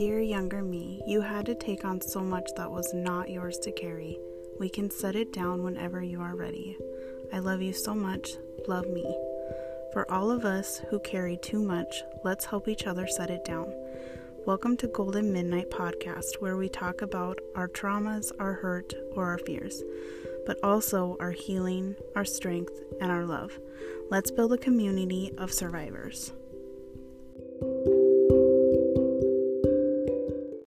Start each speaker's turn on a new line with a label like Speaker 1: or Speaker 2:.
Speaker 1: Dear younger me, you had to take on so much that was not yours to carry. We can set it down whenever you are ready. I love you so much. Love me. For all of us who carry too much, let's help each other set it down. Welcome to Golden Midnight Podcast, where we talk about our traumas, our hurt, or our fears, but also our healing, our strength, and our love. Let's build a community of survivors.